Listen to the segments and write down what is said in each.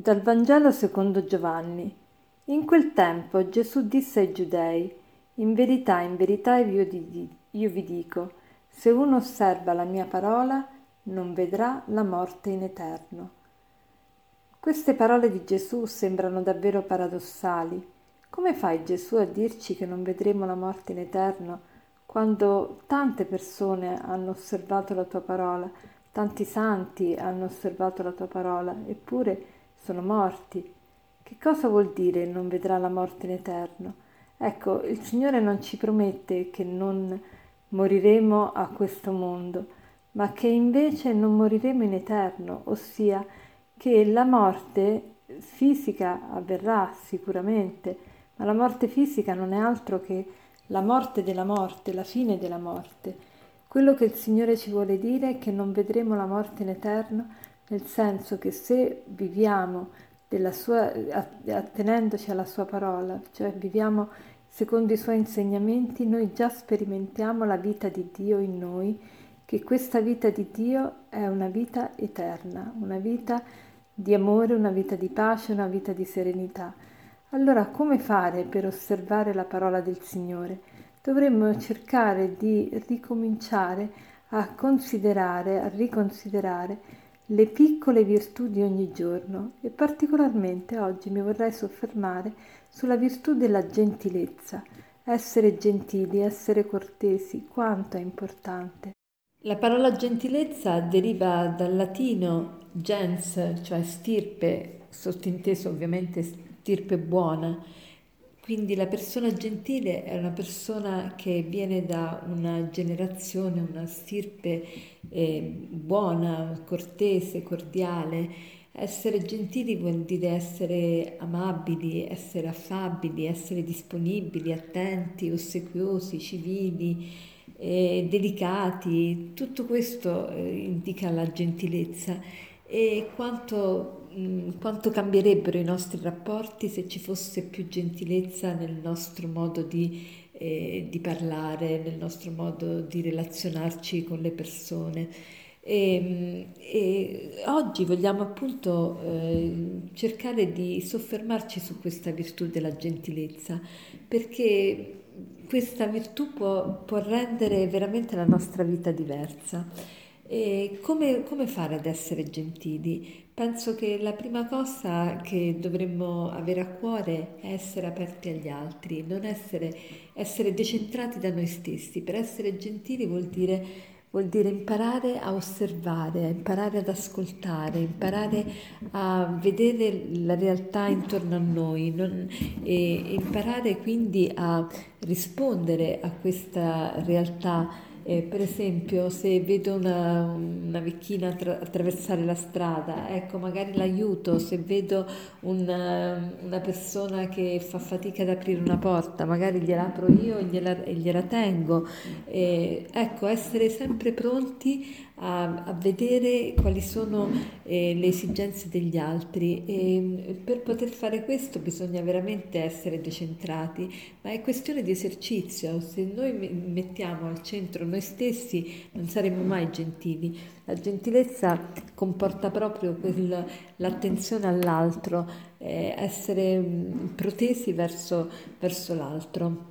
Dal Vangelo secondo Giovanni. In quel tempo Gesù disse ai giudei, In verità, in verità io, vi dico, se uno osserva la mia parola, non vedrà la morte in eterno. Queste parole di Gesù sembrano davvero paradossali. Come fai Gesù a dirci che non vedremo la morte in eterno quando tante persone hanno osservato la tua parola, tanti santi hanno osservato la tua parola, eppure sono morti. Che cosa vuol dire non vedrà la morte in eterno? Ecco, il Signore non ci promette che non moriremo a questo mondo, ma che invece non moriremo in eterno, ossia che la morte fisica avverrà sicuramente, ma la morte fisica non è altro che la morte della morte, la fine della morte. Quello che il Signore ci vuole dire è che non vedremo la morte in eterno, nel senso che se viviamo sua, attenendoci alla sua parola, cioè viviamo secondo i suoi insegnamenti, noi già sperimentiamo la vita di Dio in noi, che questa vita di Dio è una vita eterna, una vita di amore, una vita di pace, una vita di serenità. Allora come fare per osservare la parola del Signore? Dovremmo cercare di ricominciare a considerare, a riconsiderare le piccole virtù di ogni giorno e particolarmente oggi mi vorrei soffermare sulla virtù della gentilezza. Essere gentili, essere cortesi, quanto è importante. La parola gentilezza deriva dal latino gens, cioè stirpe, sottinteso ovviamente stirpe buona, quindi la persona gentile è una persona che viene da una generazione, una stirpe eh, buona, cortese, cordiale. Essere gentili vuol dire essere amabili, essere affabili, essere disponibili, attenti, ossequiosi, civili, eh, delicati. Tutto questo eh, indica la gentilezza e quanto quanto cambierebbero i nostri rapporti se ci fosse più gentilezza nel nostro modo di, eh, di parlare, nel nostro modo di relazionarci con le persone. E, mm, e oggi vogliamo appunto eh, cercare di soffermarci su questa virtù della gentilezza, perché questa virtù può, può rendere veramente la nostra vita diversa. Come, come fare ad essere gentili? Penso che la prima cosa che dovremmo avere a cuore è essere aperti agli altri, non essere, essere decentrati da noi stessi. Per essere gentili vuol dire, vuol dire imparare a osservare, imparare ad ascoltare, imparare a vedere la realtà intorno a noi non, e imparare quindi a rispondere a questa realtà eh, per esempio, se vedo una, una vecchina tra- attraversare la strada, ecco, magari l'aiuto, se vedo una, una, persona che fa fatica ad aprire una porta, magari gliela apro io e gliela, e gliela tengo. Eh, ecco, essere sempre pronti a, a vedere quali sono eh, le esigenze degli altri e per poter fare questo bisogna veramente essere decentrati, ma è questione di esercizio, se noi mettiamo al centro noi stessi non saremo mai gentili. La gentilezza comporta proprio quel, l'attenzione all'altro, eh, essere mm, protesi verso, verso l'altro.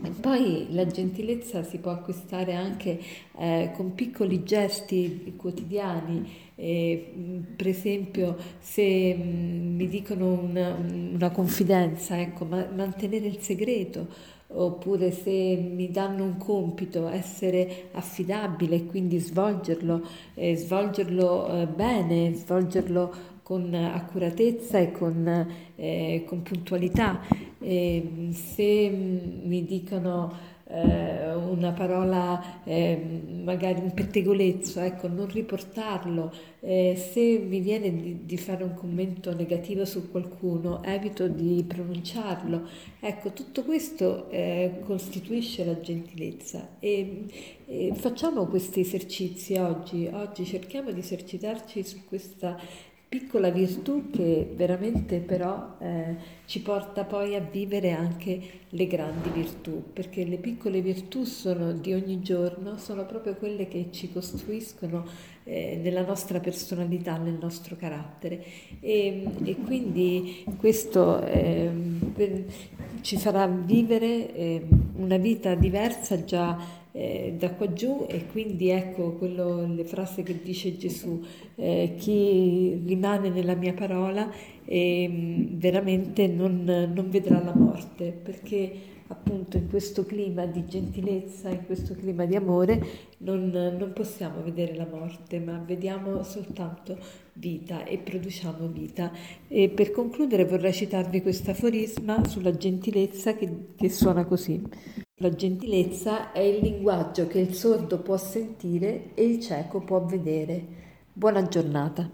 E poi la gentilezza si può acquistare anche eh, con piccoli gesti quotidiani. Eh, per esempio, se mh, mi dicono una, una confidenza, ecco, ma, mantenere il segreto, oppure se mi danno un compito, essere affidabile e quindi svolgerlo, eh, svolgerlo eh, bene, svolgerlo con accuratezza e con, eh, con puntualità. E se mi dicono eh, una parola, eh, magari un pettegolezzo, ecco, non riportarlo. Eh, se mi viene di, di, fare un commento negativo su qualcuno, evito di pronunciarlo. Ecco, tutto questo eh, costituisce la gentilezza e, e, facciamo questi esercizi oggi. Oggi cerchiamo di esercitarci su questa piccola virtù che veramente però eh, ci porta poi a vivere anche le grandi virtù, perché le piccole virtù sono di ogni giorno, sono proprio quelle che ci costruiscono eh, nella nostra personalità, nel nostro carattere. E, e quindi questo eh, ci farà vivere eh, una vita diversa già eh, da qua giù e quindi ecco quello, le frasi che dice Gesù, eh, chi rimane nella mia parola eh, veramente non, non vedrà la morte perché appunto in questo clima di gentilezza, in questo clima di amore, non, non, possiamo vedere la morte, ma vediamo soltanto vita e produciamo vita. E per concludere vorrei citarvi questo aforisma sulla gentilezza che, che suona così. La gentilezza è il linguaggio che il sordo può sentire e il cieco può vedere. Buona giornata.